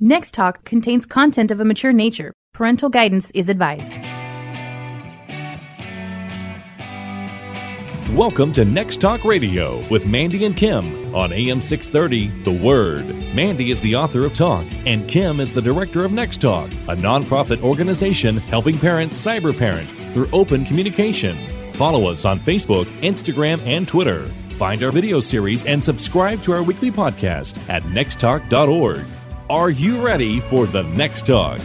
Next Talk contains content of a mature nature. Parental guidance is advised. Welcome to Next Talk Radio with Mandy and Kim on AM 630 The Word. Mandy is the author of Talk, and Kim is the director of Next Talk, a nonprofit organization helping parents cyber parent through open communication. Follow us on Facebook, Instagram, and Twitter. Find our video series and subscribe to our weekly podcast at nexttalk.org. Are you ready for the next talk?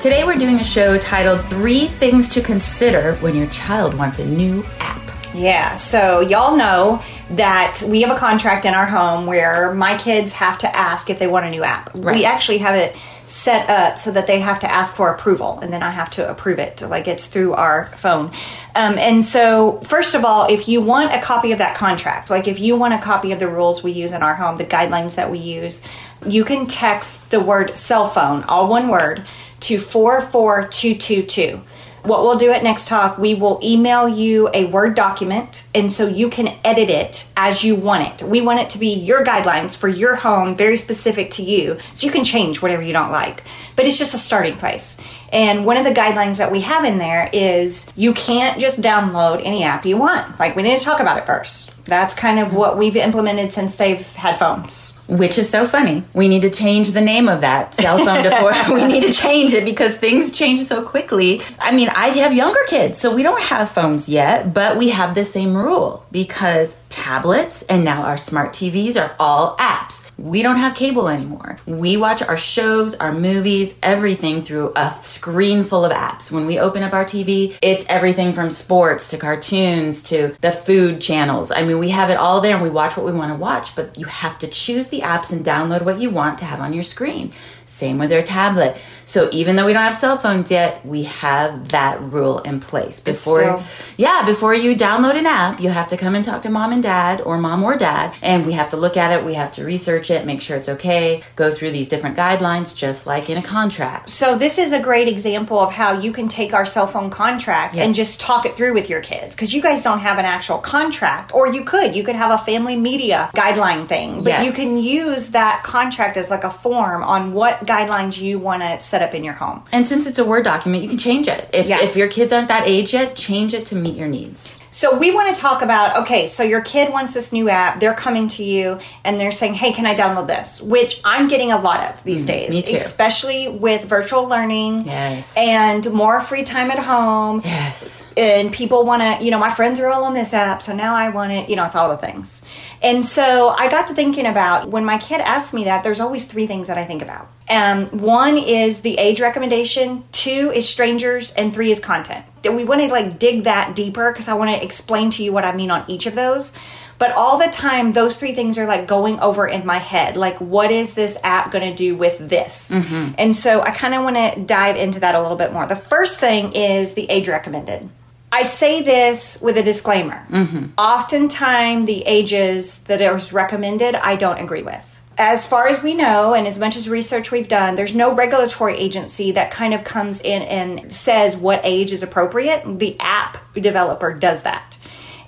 Today we're doing a show titled Three Things to Consider When Your Child Wants a New App. Yeah, so y'all know that we have a contract in our home where my kids have to ask if they want a new app. Right. We actually have it set up so that they have to ask for approval and then I have to approve it. Like it's through our phone. Um, and so, first of all, if you want a copy of that contract, like if you want a copy of the rules we use in our home, the guidelines that we use, you can text the word cell phone, all one word, to 44222. What we'll do at Next Talk, we will email you a Word document, and so you can edit it as you want it. We want it to be your guidelines for your home, very specific to you, so you can change whatever you don't like. But it's just a starting place. And one of the guidelines that we have in there is you can't just download any app you want. Like, we need to talk about it first. That's kind of what we've implemented since they've had phones. Which is so funny. We need to change the name of that cell phone to four. we need to change it because things change so quickly. I mean, I have younger kids, so we don't have phones yet, but we have the same rule because tablets and now our smart TVs are all apps. We don't have cable anymore. We watch our shows, our movies, everything through a screen full of apps. When we open up our TV, it's everything from sports to cartoons to the food channels. I mean, we have it all there and we watch what we want to watch, but you have to choose the apps and download what you want to have on your screen. Same with their tablet. So even though we don't have cell phones yet, we have that rule in place. Before still- yeah, before you download an app, you have to come and talk to mom and dad or mom or dad and we have to look at it, we have to research it, make sure it's okay, go through these different guidelines just like in a contract. So this is a great example of how you can take our cell phone contract and just talk it through with your kids because you guys don't have an actual contract or you could you could have a family media guideline thing but Yes. you can use that contract as like a form on what guidelines you want to set up in your home. And since it's a Word document, you can change it. If, Yeah. if your kids aren't that age yet, change it to meet your needs. So we want to talk about okay, so your kid wants this new app. They're coming to you and they're saying, "Hey, can I download this?" Which I'm getting a lot of these days, Mm, too. especially with virtual learning Yes. and more free time at home. Yes. and people want to, you know, my friends are all on this app, so now I want it, you know, it's all the things. And so I got to thinking about when my kid asks me that, there's always three things that I think about. Um, one is the age recommendation, two is strangers, and three is content. We want to like dig that deeper because I want to explain to you what I mean on each of those. But all the time, those three things are like going over in my head. Like, what is this app going to do with this? And so I kind of want to dive into that a little bit more. The first thing is the age recommended. I say this with a disclaimer. Oftentimes, the ages that are recommended, I don't agree with. As far as we know, and as much as research we've done, there's no regulatory agency that kind of comes in and says what age is appropriate. The app developer does that.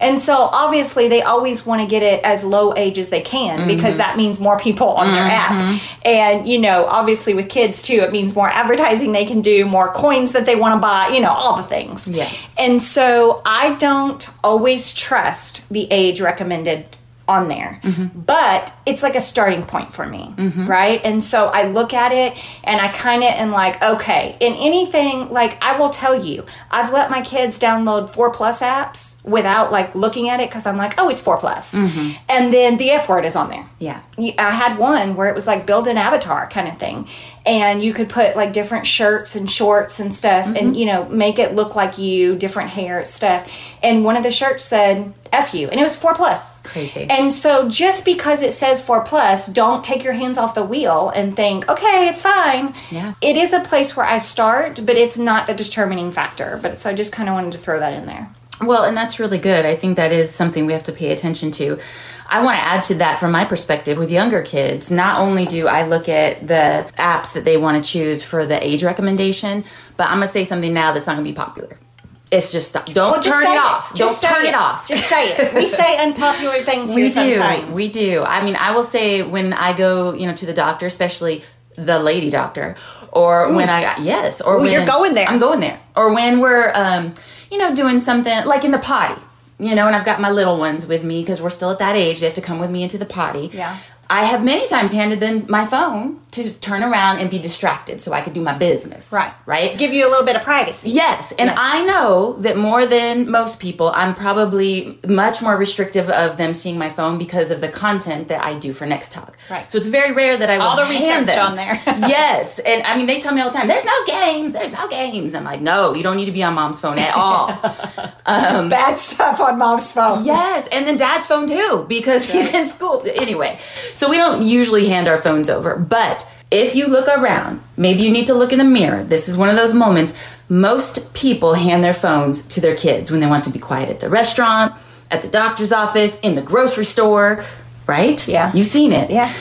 And so obviously they always want to get it as low age as they can because mm-hmm. that means more people on their app. Mm-hmm. And you know, obviously with kids too, it means more advertising they can do, more coins that they want to buy, you know, all the things. Yes. And so I don't always trust the age recommended on there. But it's like a starting point for me, right? And so I look at it and I kind of am like, okay, in anything, like I will tell you, I've let my kids download 4 Plus apps without like looking at it because I'm like, oh, it's 4 Plus. And then the F word is on there. Yeah. I had one where it was like build an avatar kind of thing. And you could put like different shirts and shorts and stuff and, mm-hmm. you know, make it look like you, different hair stuff. And one of the shirts said F you. And it was 4 Plus. Crazy. And so just because it says 4 Plus, don't take your hands off the wheel and think, okay, it's fine. Yeah. It is a place where I start, but it's not the determining factor. But so I just kind of wanted to throw that in there. Well, and that's really good. I think that is something we have to pay attention to. I want to add to that from my perspective with younger kids. Not only do I look at the apps that they want to choose for the age recommendation, but I'm going to say something now that's not going to be popular. It's just. Don't Well, just turn say it off. Just Don't turn it. off. Just say it. We say unpopular things we here do. sometimes. We do. I mean, I will say when I go, you know, to the doctor, especially the lady doctor, or when I yes, or when you're going there. I'm going there, or when we're, um, you know, doing something like in the potty, you know, and I've got my little ones with me because we're still at that age; they have to come with me into the potty. Yeah. I have many times handed them my phone to turn around and be distracted so I could do my business. Right. Right. Give you a little bit of privacy. Yes, and Yes. I know that more than most people, I'm probably much more restrictive of them seeing my phone because of the content that I do for Next Talk. Right. So it's very rare that I will All the research them. on there. yes, and I mean they tell me all the time, "There's no games, there's no games." I'm like, "No, you don't need to be on Mom's phone at all." Um, Bad stuff on mom's phone. Yes, and then dad's phone too because he's in school. Anyway, so we don't usually hand our phones over, but if you look around, maybe you need to look in the mirror. This is one of those moments. Most people hand their phones to their kids when they want to be quiet at the restaurant, at the doctor's office, in the grocery store, right? Yeah. You've seen it. Yeah.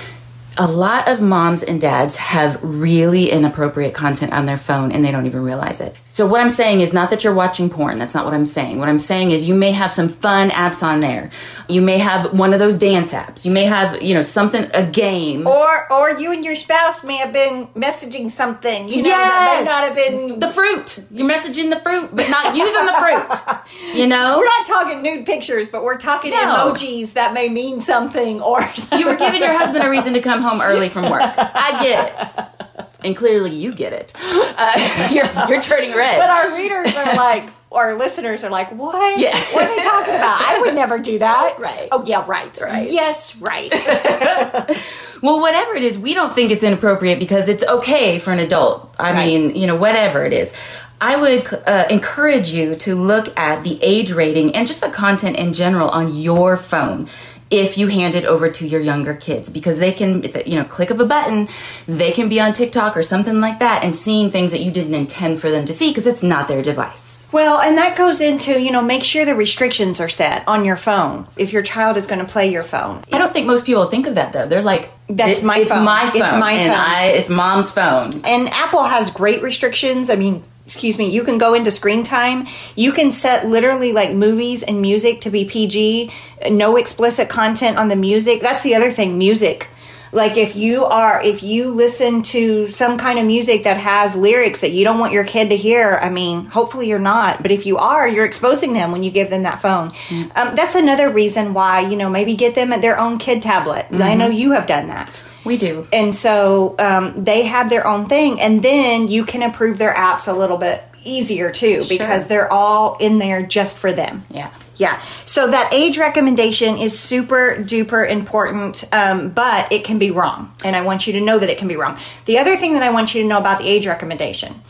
A lot of moms and dads have really inappropriate content on their phone and they don't even realize it. So, what I'm saying is not that you're watching porn. That's not what I'm saying. What I'm saying is you may have some fun apps on there. You may have one of those dance apps. You may have, you know, something, a game. Or or you and your spouse may have been messaging something. You know that may not have been the fruit. You're messaging the fruit, but not using the fruit. You know? We're not talking nude pictures, but we're talking No. emojis that may mean something or You were giving your husband a reason to come home early from work. I get it. And clearly you get it. Uh, you're, you're turning red. But our readers are like, our listeners are like, what? Yeah. What are they talking about? I would never do that. Right. Oh, yeah, right. Right. Yes, right. Well, whatever it is, we don't think it's inappropriate because it's okay for an adult. I Right. mean, you know, whatever it is. I would uh, encourage you to look at the age rating and just the content in general on your phone if you hand it over to your younger kids because they can you know click of a button they can be on TikTok or something like that and seeing things that you didn't intend for them to see because it's not their device. Well, and that goes into, you know, make sure the restrictions are set on your phone if your child is going to play your phone. I don't think most people think of that though. They're like That's "It- my it's phone. my phone. It's my and phone." I, it's mom's phone. And Apple has great restrictions. I mean, excuse me, you can go into screen time. You can set literally like movies and music to be PG, no explicit content on the music. That's the other thing, music. Like if you are if you listen to some kind of music that has lyrics that you don't want your kid to hear, I mean, hopefully you're not, but if you are, you're exposing them when you give them that phone. Um, that's another reason why, you know, maybe get them at their own kid tablet. I know you have done that We do. and so um, they have their own thing and then you can approve their apps a little bit easier too because they're all in there just for them. Yeah. yeah. So that age recommendation is super duper important um, but it can be wrong and i want you to know that it can be wrong. The other thing that i want you to know about the age recommendation.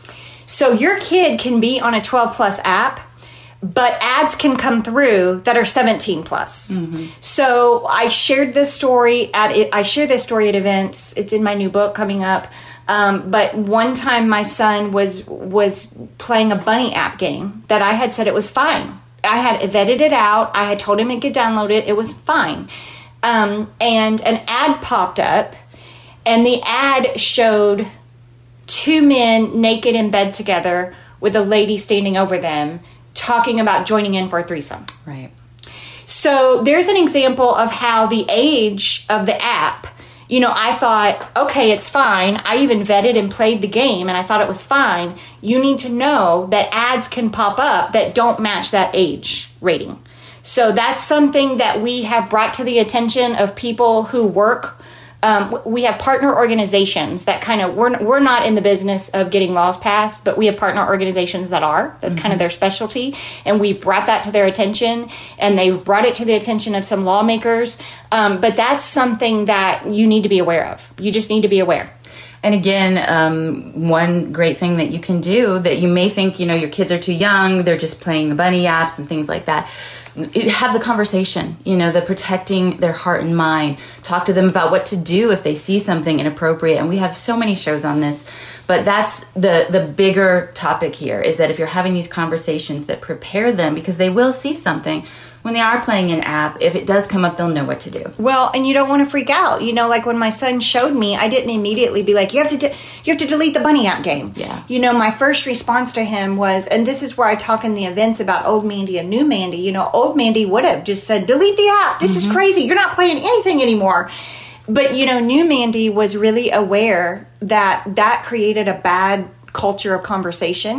So your kid can be on a 12 plus app but ads can come through that are 17 plus. So I shared this story at I share this story at events. It's in my new book coming up. Um, but one time my son was was playing a bunny app game that I had said it was fine. I had vetted it out. I had told him he could download it. It was fine. Um, and an ad popped up, and the ad showed two men naked in bed together with a lady standing over them talking about joining in for a threesome. Right. So there's an example of how the age of the app, you know, I thought, okay, it's fine. I even vetted and played the game and I thought it was fine. You need to know that ads can pop up that don't match that age rating. So that's something that we have brought to the attention of people who work. Um, we have partner organizations that kind of we're, we're not in the business of getting laws passed, but we have partner organizations that are. That's kind of their specialty, and we've brought that to their attention, and they've brought it to the attention of some lawmakers. Um, but that's something that you need to be aware of. You just need to be aware. And again, um, one great thing that you can do that you may think, you know, your kids are too young, they're just playing the bunny apps and things like that. Have the conversation, you know, the protecting their heart and mind. Talk to them about what to do if they see something inappropriate. And we have so many shows on this, but that's the the bigger topic here is that if you're having these conversations that prepare them because they will see something when they are playing an app, if it does come up, they'll know what to do. Well, and you don't want to freak out. You know, like when my son showed me, I didn't immediately be like, "You have to, de- you have to delete the bunny app game." Yeah. You know, my first response to him was, and this is where I talk in the events about old Mandy and new Mandy. You know, old Mandy would have just said, "Delete the app. This is mm-hmm. crazy. You're not playing anything anymore." But you know, new Mandy was really aware that that created a bad culture of conversation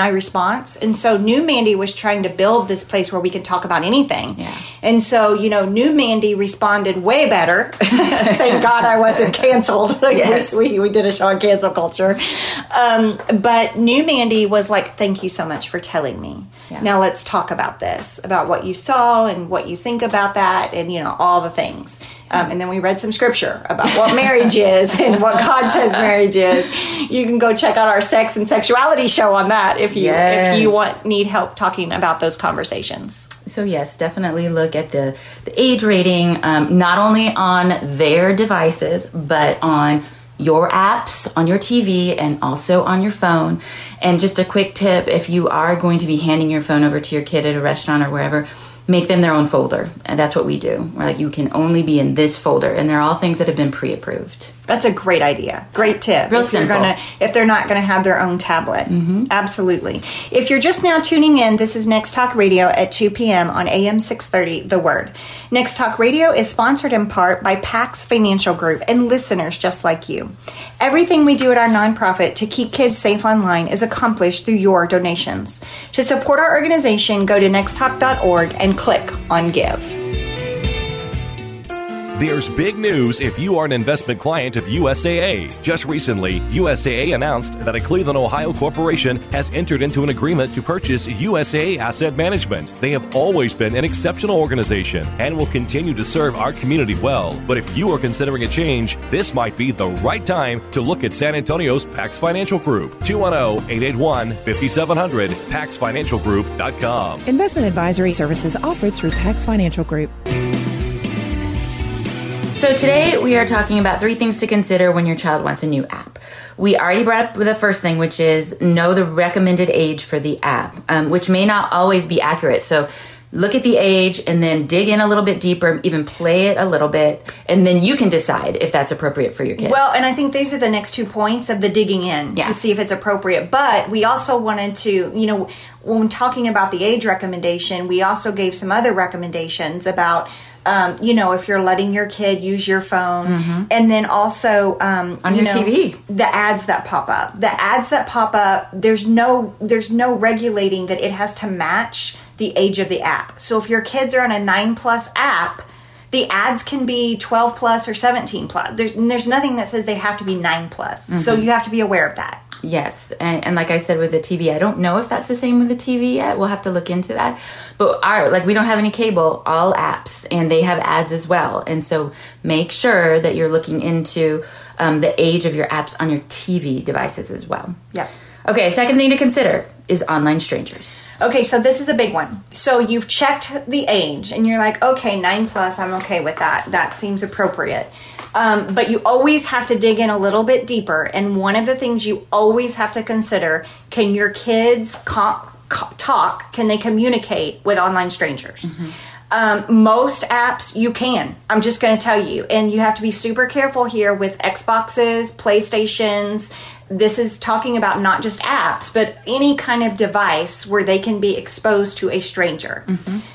my response. And so new mandy was trying to build this place where we can talk about anything. Yeah. and so you know new mandy responded way better. Thank god i wasn't canceled. Yes. we, we did a show on cancel culture. Um, but new mandy was like thank you so much for telling me Yeah. now let's talk about this about what you saw and what you think about that and you know all the things. Um, and then we read some scripture about what marriage is and what god says marriage is. You can go check out our sex and sexuality show on that if you if you want need help talking about those conversations. So yes, definitely look at the, the age rating, um, not only on their devices, but on your apps, on your TV, and also on your phone. And just a quick tip: if you are going to be handing your phone over to your kid at a restaurant or wherever, make them their own folder, and that's what we do. We're like, you can only be in this folder, and they're all things that have been pre-approved. That's a great idea. Great tip. Real if simple. gonna if they're not gonna have their own tablet. Mm-hmm. Absolutely. If you're just now tuning in, this is Next Talk Radio at 2 p.m. on AM 630, The Word. Next Talk Radio is sponsored in part by Pax Financial Group and listeners just like you. Everything we do at our nonprofit to keep kids safe online is accomplished through your donations. To support our organization, go to nexttalk.org and click on Give. There's big news if you are an investment client of USAA. Just recently, USAA announced that a Cleveland, Ohio corporation has entered into an agreement to purchase USAA Asset Management. They have always been an exceptional organization and will continue to serve our community well. But if you are considering a change, this might be the right time to look at San Antonio's Pax Financial Group. oh, 210 881 5700, paxfinancialgroup.com. Investment advisory services offered through Pax Financial Group. So today we are talking about three things to consider when your child wants a new app. We already brought up the first thing, which is know the recommended age for the app, um, which may not always be accurate. So look at the age and then dig in a little bit deeper, even play it a little bit, and then you can decide if that's appropriate for your kid. Well, and I think these are the next two points of the digging in Yeah. to see if it's appropriate. But we also wanted to, you know, when talking about the age recommendation, we also gave some other recommendations about. Um, you know, if you're letting your kid use your phone, and then also um, Mm-hmm. On you your know, TV. the ads that pop up, the ads that pop up, there's no there's no regulating that it has to match the age of the app. So if your kids are on a nine plus app, the ads can be 12 plus or 17 plus. There's there's nothing that says they have to be 9 plus. So Mm-hmm. you have to be aware of that. Yes, and, and like I said with the TV, I don't know if that's the same with the TV yet. We'll have to look into that. But our like we don't have any cable, all apps, and they have ads as well. And so make sure that you're looking into um, the age of your apps on your TV devices as well. Yeah. Okay, second thing to consider is online strangers. Okay, so this is a big one. So you've checked the age and you're like, okay, 9 plus, I'm okay with that. That seems appropriate. Um, but you always have to dig in a little bit deeper. And one of the things you always have to consider can your kids co- co- talk? Can they communicate with online strangers? Um, most apps you can. I'm just going to tell you. And you have to be super careful here with Xboxes, PlayStations. This is talking about not just apps, but any kind of device where they can be exposed to a stranger.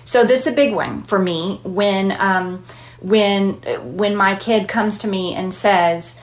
So this is a big one for me when um, when when my kid comes to me and says,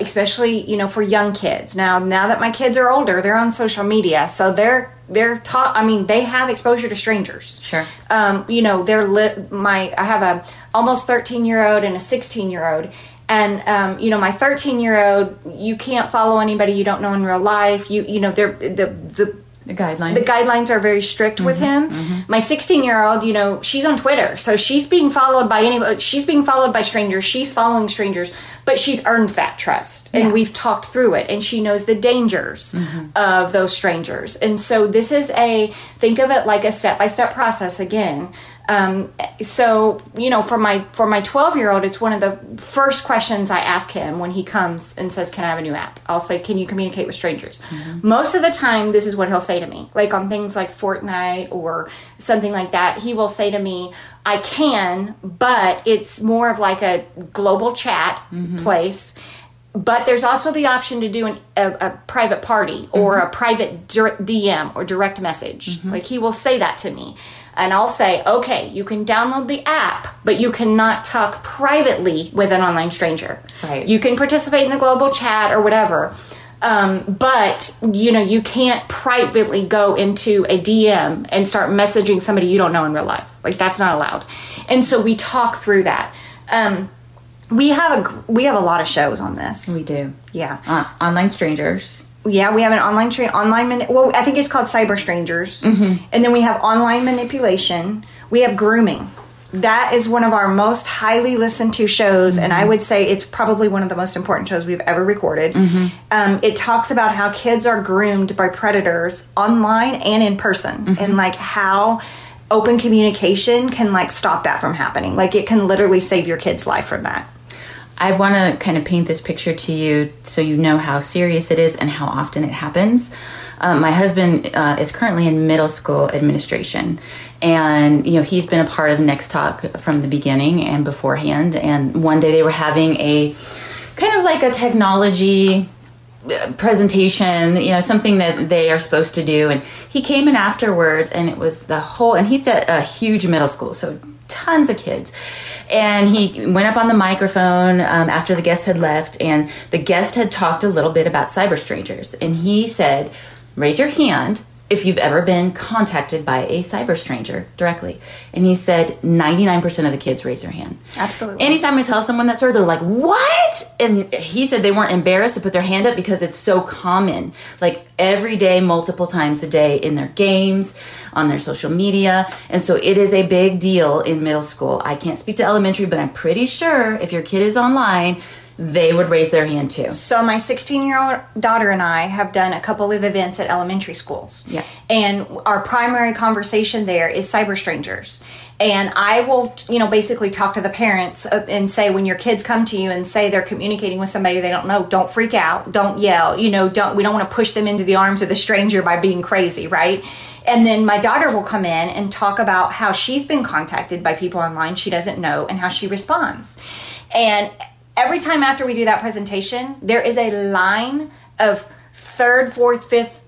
especially you know for young kids now now that my kids are older they're on social media so they're they're taught i mean they have exposure to strangers Sure. um, you know they're lit my i have a almost 13 year old and a 16 year old and um, you know my 13 year old you can't follow anybody you don't know in real life you you know they're the the The guidelines. the guidelines are very strict with mm-hmm, him. Mm-hmm. My 16 year old, you know, she's on Twitter, so she's being followed by anybody. She's being followed by strangers. She's following strangers, but she's earned that trust, and Yeah. we've talked through it, and she knows the dangers mm-hmm. of those strangers. And so this is a think of it like a step by step process again. Um, so you know, for my for my 12 year old, it's one of the first questions I ask him when he comes and says, "Can I have a new app?" I'll say, "Can you communicate with strangers?" Mm-hmm. Most of the time, this is what he'll say to me. Like on things like Fortnite or something like that, he will say to me, "I can, but it's more of like a global chat mm-hmm. place." but there's also the option to do an, a, a private party or mm-hmm. a private DM or direct message. Like he will say that to me. And I'll say, okay, you can download the app, but you cannot talk privately with an online stranger. Right. You can participate in the global chat or whatever. Um, but you know you can't privately go into a DM and start messaging somebody you don't know in real life. Like that's not allowed. And so we talk through that. Um, we have a we have a lot of shows on this. We do. Yeah. Uh, online strangers. Yeah, we have an online train online mani- well I think it's called cyber strangers. Mm-hmm. And then we have online manipulation. We have grooming. That is one of our most highly listened to shows, and I mm-hmm. would say it's probably one of the most important shows we've ever recorded. Mm-hmm. Um, it talks about how kids are groomed by predators online and in person, and like how open communication can like stop that from happening. Like it can literally save your kid's life from that. I want to kind of paint this picture to you so you know how serious it is and how often it happens. Um, my husband uh, is currently in middle school administration, and you know he's been a part of Next Talk from the beginning and beforehand. And one day they were having a kind of like a technology uh, presentation, you know, something that they are supposed to do. And he came in afterwards, and it was the whole. And he's at a huge middle school, so tons of kids. And he went up on the microphone um, after the guest had left, and the guest had talked a little bit about cyber strangers. And he said, "Raise your hand." If you've ever been contacted by a cyber stranger directly. And he said 99% of the kids raise their hand. Absolutely. Anytime I tell someone that story, they're like, "What?" And he said they weren't embarrassed to put their hand up because it's so common, like every day, multiple times a day in their games, on their social media, and so it is a big deal in middle school. I can't speak to elementary, but I'm pretty sure if your kid is online, they would raise their hand too. So my 16 year old daughter and I have done a couple of events at elementary schools. Yeah. And our primary conversation there is cyber strangers. And I will, you know, basically talk to the parents and say when your kids come to you and say they're communicating with somebody they don't know, don't freak out, don't yell, you know, don't we don't want to push them into the arms of the stranger by being crazy, right? And then my daughter will come in and talk about how she's been contacted by people online she doesn't know and how she responds. And every time after we do that presentation, there is a line of third, fourth, fifth,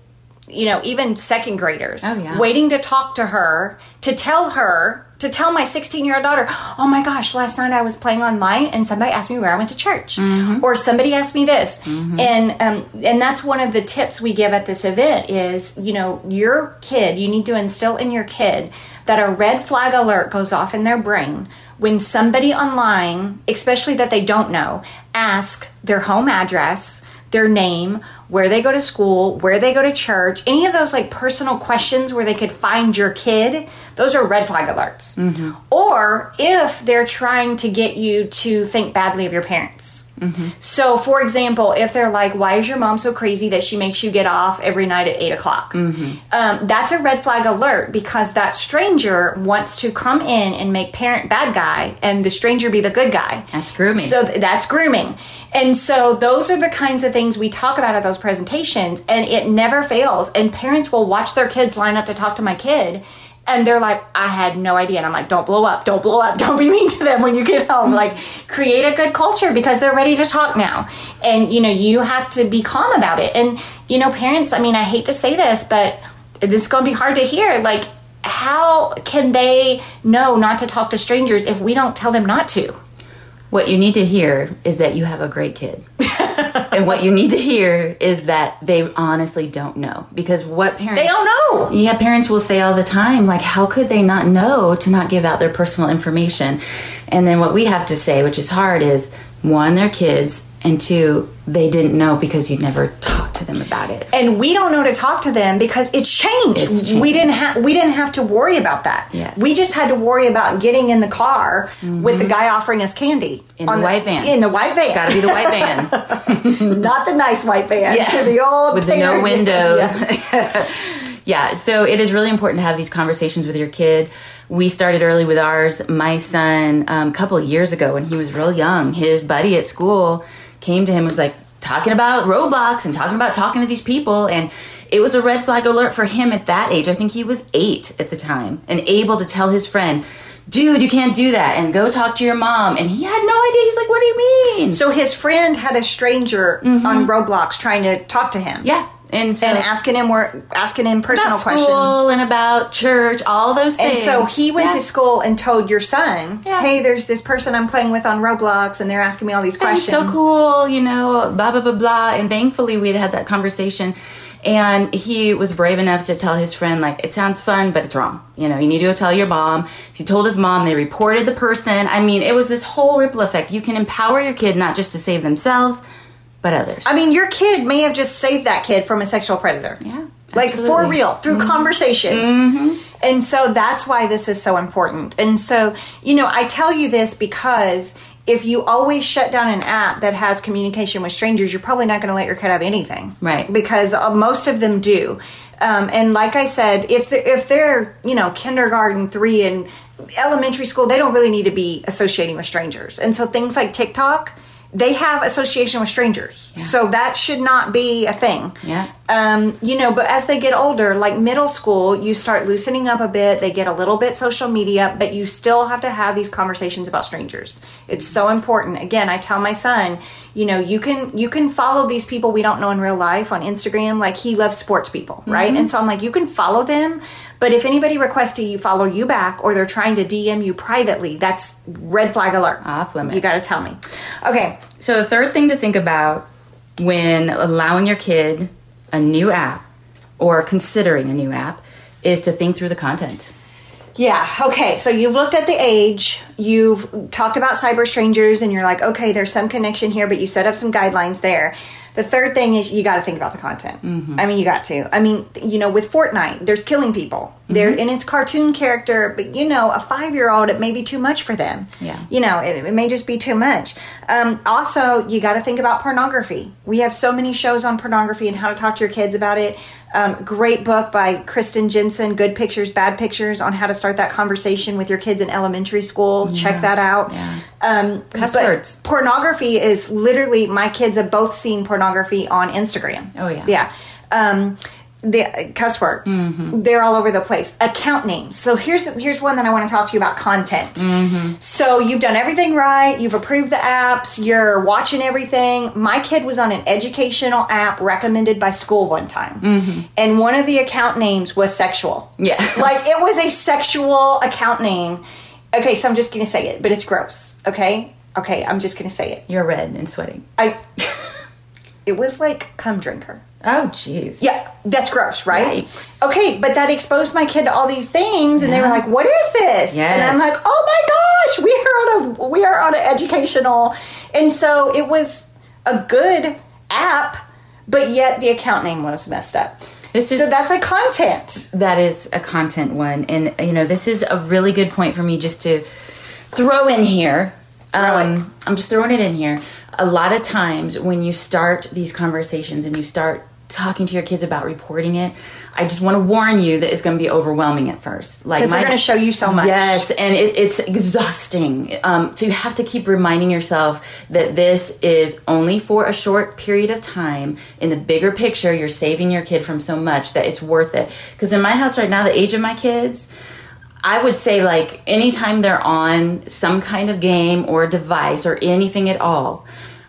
you know, even second graders Oh, yeah. waiting to talk to her to tell her to tell my 16 year old daughter, oh my gosh, last night I was playing online and somebody asked me where I went to church, or somebody asked me this, and um, and that's one of the tips we give at this event is you know your kid you need to instill in your kid that a red flag alert goes off in their brain when somebody online, especially that they don't know, ask their home address, their name, where they go to school, where they go to church, any of those like personal questions where they could find your kid, those are red flag alerts. Mm-hmm. Or if they're trying to get you to think badly of your parents. Mm-hmm. So, for example, if they're like, "Why is your mom so crazy that she makes you get off every night at eight o'clock?" Mm-hmm. Um, that's a red flag alert because that stranger wants to come in and make parent bad guy, and the stranger be the good guy. That's grooming. So th- that's grooming. And so those are the kinds of things we talk about at those presentations, and it never fails. And parents will watch their kids line up to talk to my kid. And they're like, I had no idea. And I'm like, don't blow up, don't blow up, don't be mean to them when you get home. Like, create a good culture because they're ready to talk now. And, you know, you have to be calm about it. And, you know, parents, I mean, I hate to say this, but this is going to be hard to hear. Like, how can they know not to talk to strangers if we don't tell them not to? What you need to hear is that you have a great kid. And what you need to hear is that they honestly don't know. Because what parents They don't know. Yeah, parents will say all the time, like, how could they not know to not give out their personal information? And then what we have to say, which is hard, is one, they're kids, and two, they didn't know because you never talked to them about it. and we don't know to talk to them because it's changed. It's We didn't have we didn't have to worry about that. Yes. We just had to worry about getting in the car with the guy offering us candy Mm-hmm. In the white van. In the white van, Got to be the white van. not the nice white van. Yeah. the old With the no windows. Yes. Yeah, so it is really important to have these conversations with your kid. We started early with ours. My son, um, a couple of years ago when he was real young, his buddy at school came to him was like talking about Roblox and talking about talking to these people. And it was a red flag alert for him at that age. I think he was eight at the time and able to tell his friend, dude, you can't do that and go talk to your mom. And he had no idea. He's like, what do you mean? So his friend had a stranger on Roblox trying to talk to him. Mm-hmm. yeah. And so And asking him where asking him personal about school questions. and about church, all those things. And so he went Yeah. to school and told your son, Yeah. "Hey, there's this person I'm playing with on Roblox, and they're asking me all these questions." so cool, you know, blah blah blah blah. And thankfully, we had had that conversation, and he was brave enough to tell his friend, like, it sounds fun, but it's wrong. You know, you need to go tell your mom. He told his mom. They reported the person. I mean, it was this whole ripple effect. You can empower your kid not just to save themselves, but others. I mean, your kid may have just saved that kid from a sexual predator. Yeah, Like for absolutely. Mm-hmm. real, through conversation. And so that's why this is so important. And so, you know, I tell you this because if you always shut down an app that has communication with strangers, you're probably not going to let your kid have anything. Right. Because uh, most of them do. Um, and like I said, if they're, if they're, you know, kindergarten, three, and elementary school, they don't really need to be associating with strangers. And so things like TikTok, they have association with strangers. So that should not be a thing. Yeah. Um, you know, but as they get older, like middle school, you start loosening up a bit. They get a little bit social media, but you still have to have these conversations about strangers. It's so important. Again, I tell my son, you know, you can you can follow these people we don't know in real life on Instagram. Like he loves sports people, right? And so I'm like, you can follow them, but if anybody requests to you follow you back or they're trying to DM you privately, that's red flag alert. Off limits. You got to tell me. Okay. So the third thing to think about when allowing your kid a new app or considering a new app is to think through the content. Yeah. Okay. So you've looked at the age, you've talked about cyber strangers, and you're like, okay, there's some connection here, but you set up some guidelines there. The third thing is you got to think about the content. I mean, you got to. I mean, you know, with Fortnite, there's killing people. There, and it's cartoon character, but you know, a five year old, it may be too much for them. Yeah. You know, it, it may just be too much. Um, also, you got to think about pornography. We have so many shows on pornography and how to talk to your kids about it. Um, great book by Kristen Jenson, Good Pictures, Bad Pictures, on how to start that conversation with your kids in elementary school. Check that out. Yeah. Um, Cuss words. Pornography is literally, my kids have both seen pornography on Instagram. Oh, yeah. Yeah. Um, the cuss words Mm-hmm. they're all over the place account names so here's here's one that i want to talk to you about content Mm-hmm. so you've done everything right you've approved the apps you're watching everything my kid was on an educational app recommended by school one time Mm-hmm. and one of the account names was sexual Yeah. like it was a sexual account name okay so i'm just gonna say it but it's gross okay okay i'm just gonna say it You're red and sweating. i it was like cum drinker Oh, jeez. yeah, that's gross, right? Yikes. Okay, but that exposed my kid to all these things, and they were like, "What is this?" And I'm like, "Oh my gosh, we are on a we are on an educational," and so it was a good app, but yet the account name was messed up. This is- so that's a content. That is a content one. And, you know, this is a really good point for me just to throw in here. Um, I'm just throwing it in here. A lot of times when you start these conversations and you start talking to your kids about reporting it, I just want to warn you that it's going to be overwhelming at first. Like 'Cause they're gonna show you so much. Yes, and it, it's exhausting um, to have to keep reminding yourself that this is only for a short period of time. In the bigger picture, you're saving your kid from so much that it's worth it. Because in my house right now, the age of my kids, I would say like anytime they're on some kind of game or device or anything at all,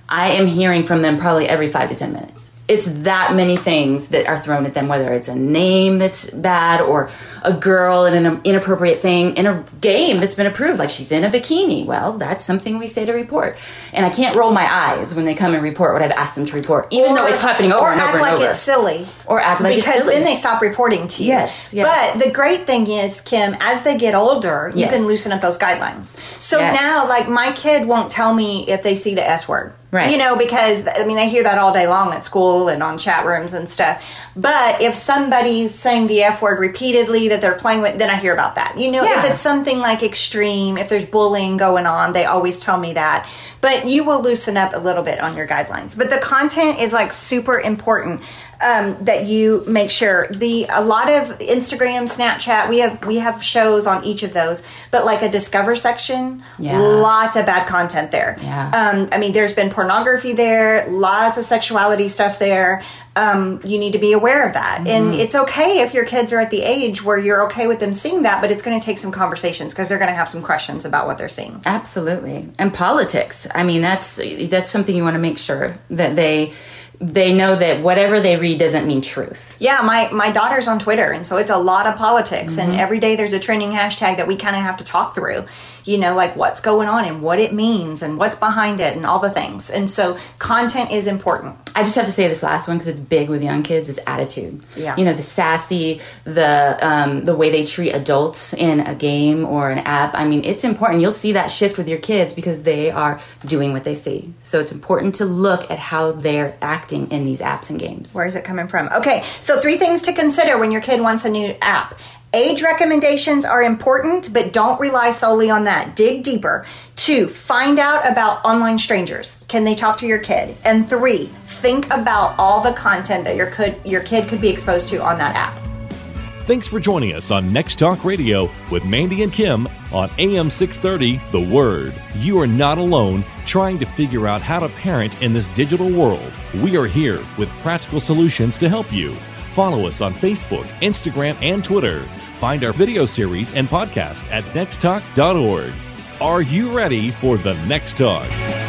I am hearing from them probably every five to ten minutes. It's that many things that are thrown at them, whether it's a name that's bad or a girl in an inappropriate thing in a game that's been approved, like she's in a bikini. Well, that's something we say to report. And I can't roll my eyes when they come and report what I've asked them to report, even though it's happening over or and over like and over. it's silly. Or act like it's because then they stop reporting to you. Yes, yes. But the great thing is, Kim, as they get older, you Yes. can loosen up those guidelines. So Yes. now, like my kid won't tell me if they see the S word. Right. You know, because I mean they hear that all day long at school and on chat rooms and stuff. But if somebody's saying the F word repeatedly that they're playing with, then I hear about that. You know, Yeah. if it's something like extreme, if there's bullying going on, they always tell me that. but you will loosen up a little bit on your guidelines. But the content is like super important um, that you make sure the a lot of Instagram, Snapchat, we have we have shows on each of those, but like a discover section, Yeah. lots of bad content there. Yeah. Um, I mean, there's been pornography there, lots of sexuality stuff there. Um, you need to be aware of that, and Mm-hmm. it's okay if your kids are at the age where you're okay with them seeing that, but it's going to take some conversations because they're going to have some questions about what they're seeing. Absolutely. And politics. I mean, that's that's something you want to make sure that they they know that whatever they read doesn't mean truth. Yeah, my my daughter's on Twitter, and so it's a lot of politics. Mm-hmm. And every day there's a trending hashtag that we kind of have to talk through. You know, like what's going on and what it means and what's behind it and all the things. And so content is important. I just have to say this last one because it's big with young kids is attitude. Yeah. You know, the sassy, the um, the way they treat adults in a game or an app. I mean, it's important. You'll see that shift with your kids because they are doing what they see. So it's important to look at how they're acting in these apps and games. Where is it coming from? Okay, so three things to consider when your kid wants a new app. Age recommendations are important, but don't rely solely on that. Dig deeper. Two, find out about online strangers. Can they talk to your kid? And three, think about all the content that your could your kid could be exposed to on that app. Thanks for joining us on Next Talk Radio with Mandy and Kim on AM 630 The Word. You are not alone trying to figure out how to parent in this digital world. We are here with practical solutions to help you. Follow us on Facebook, Instagram, and Twitter. Find our video series and podcast at nexttalk.org. Are you ready for the next talk?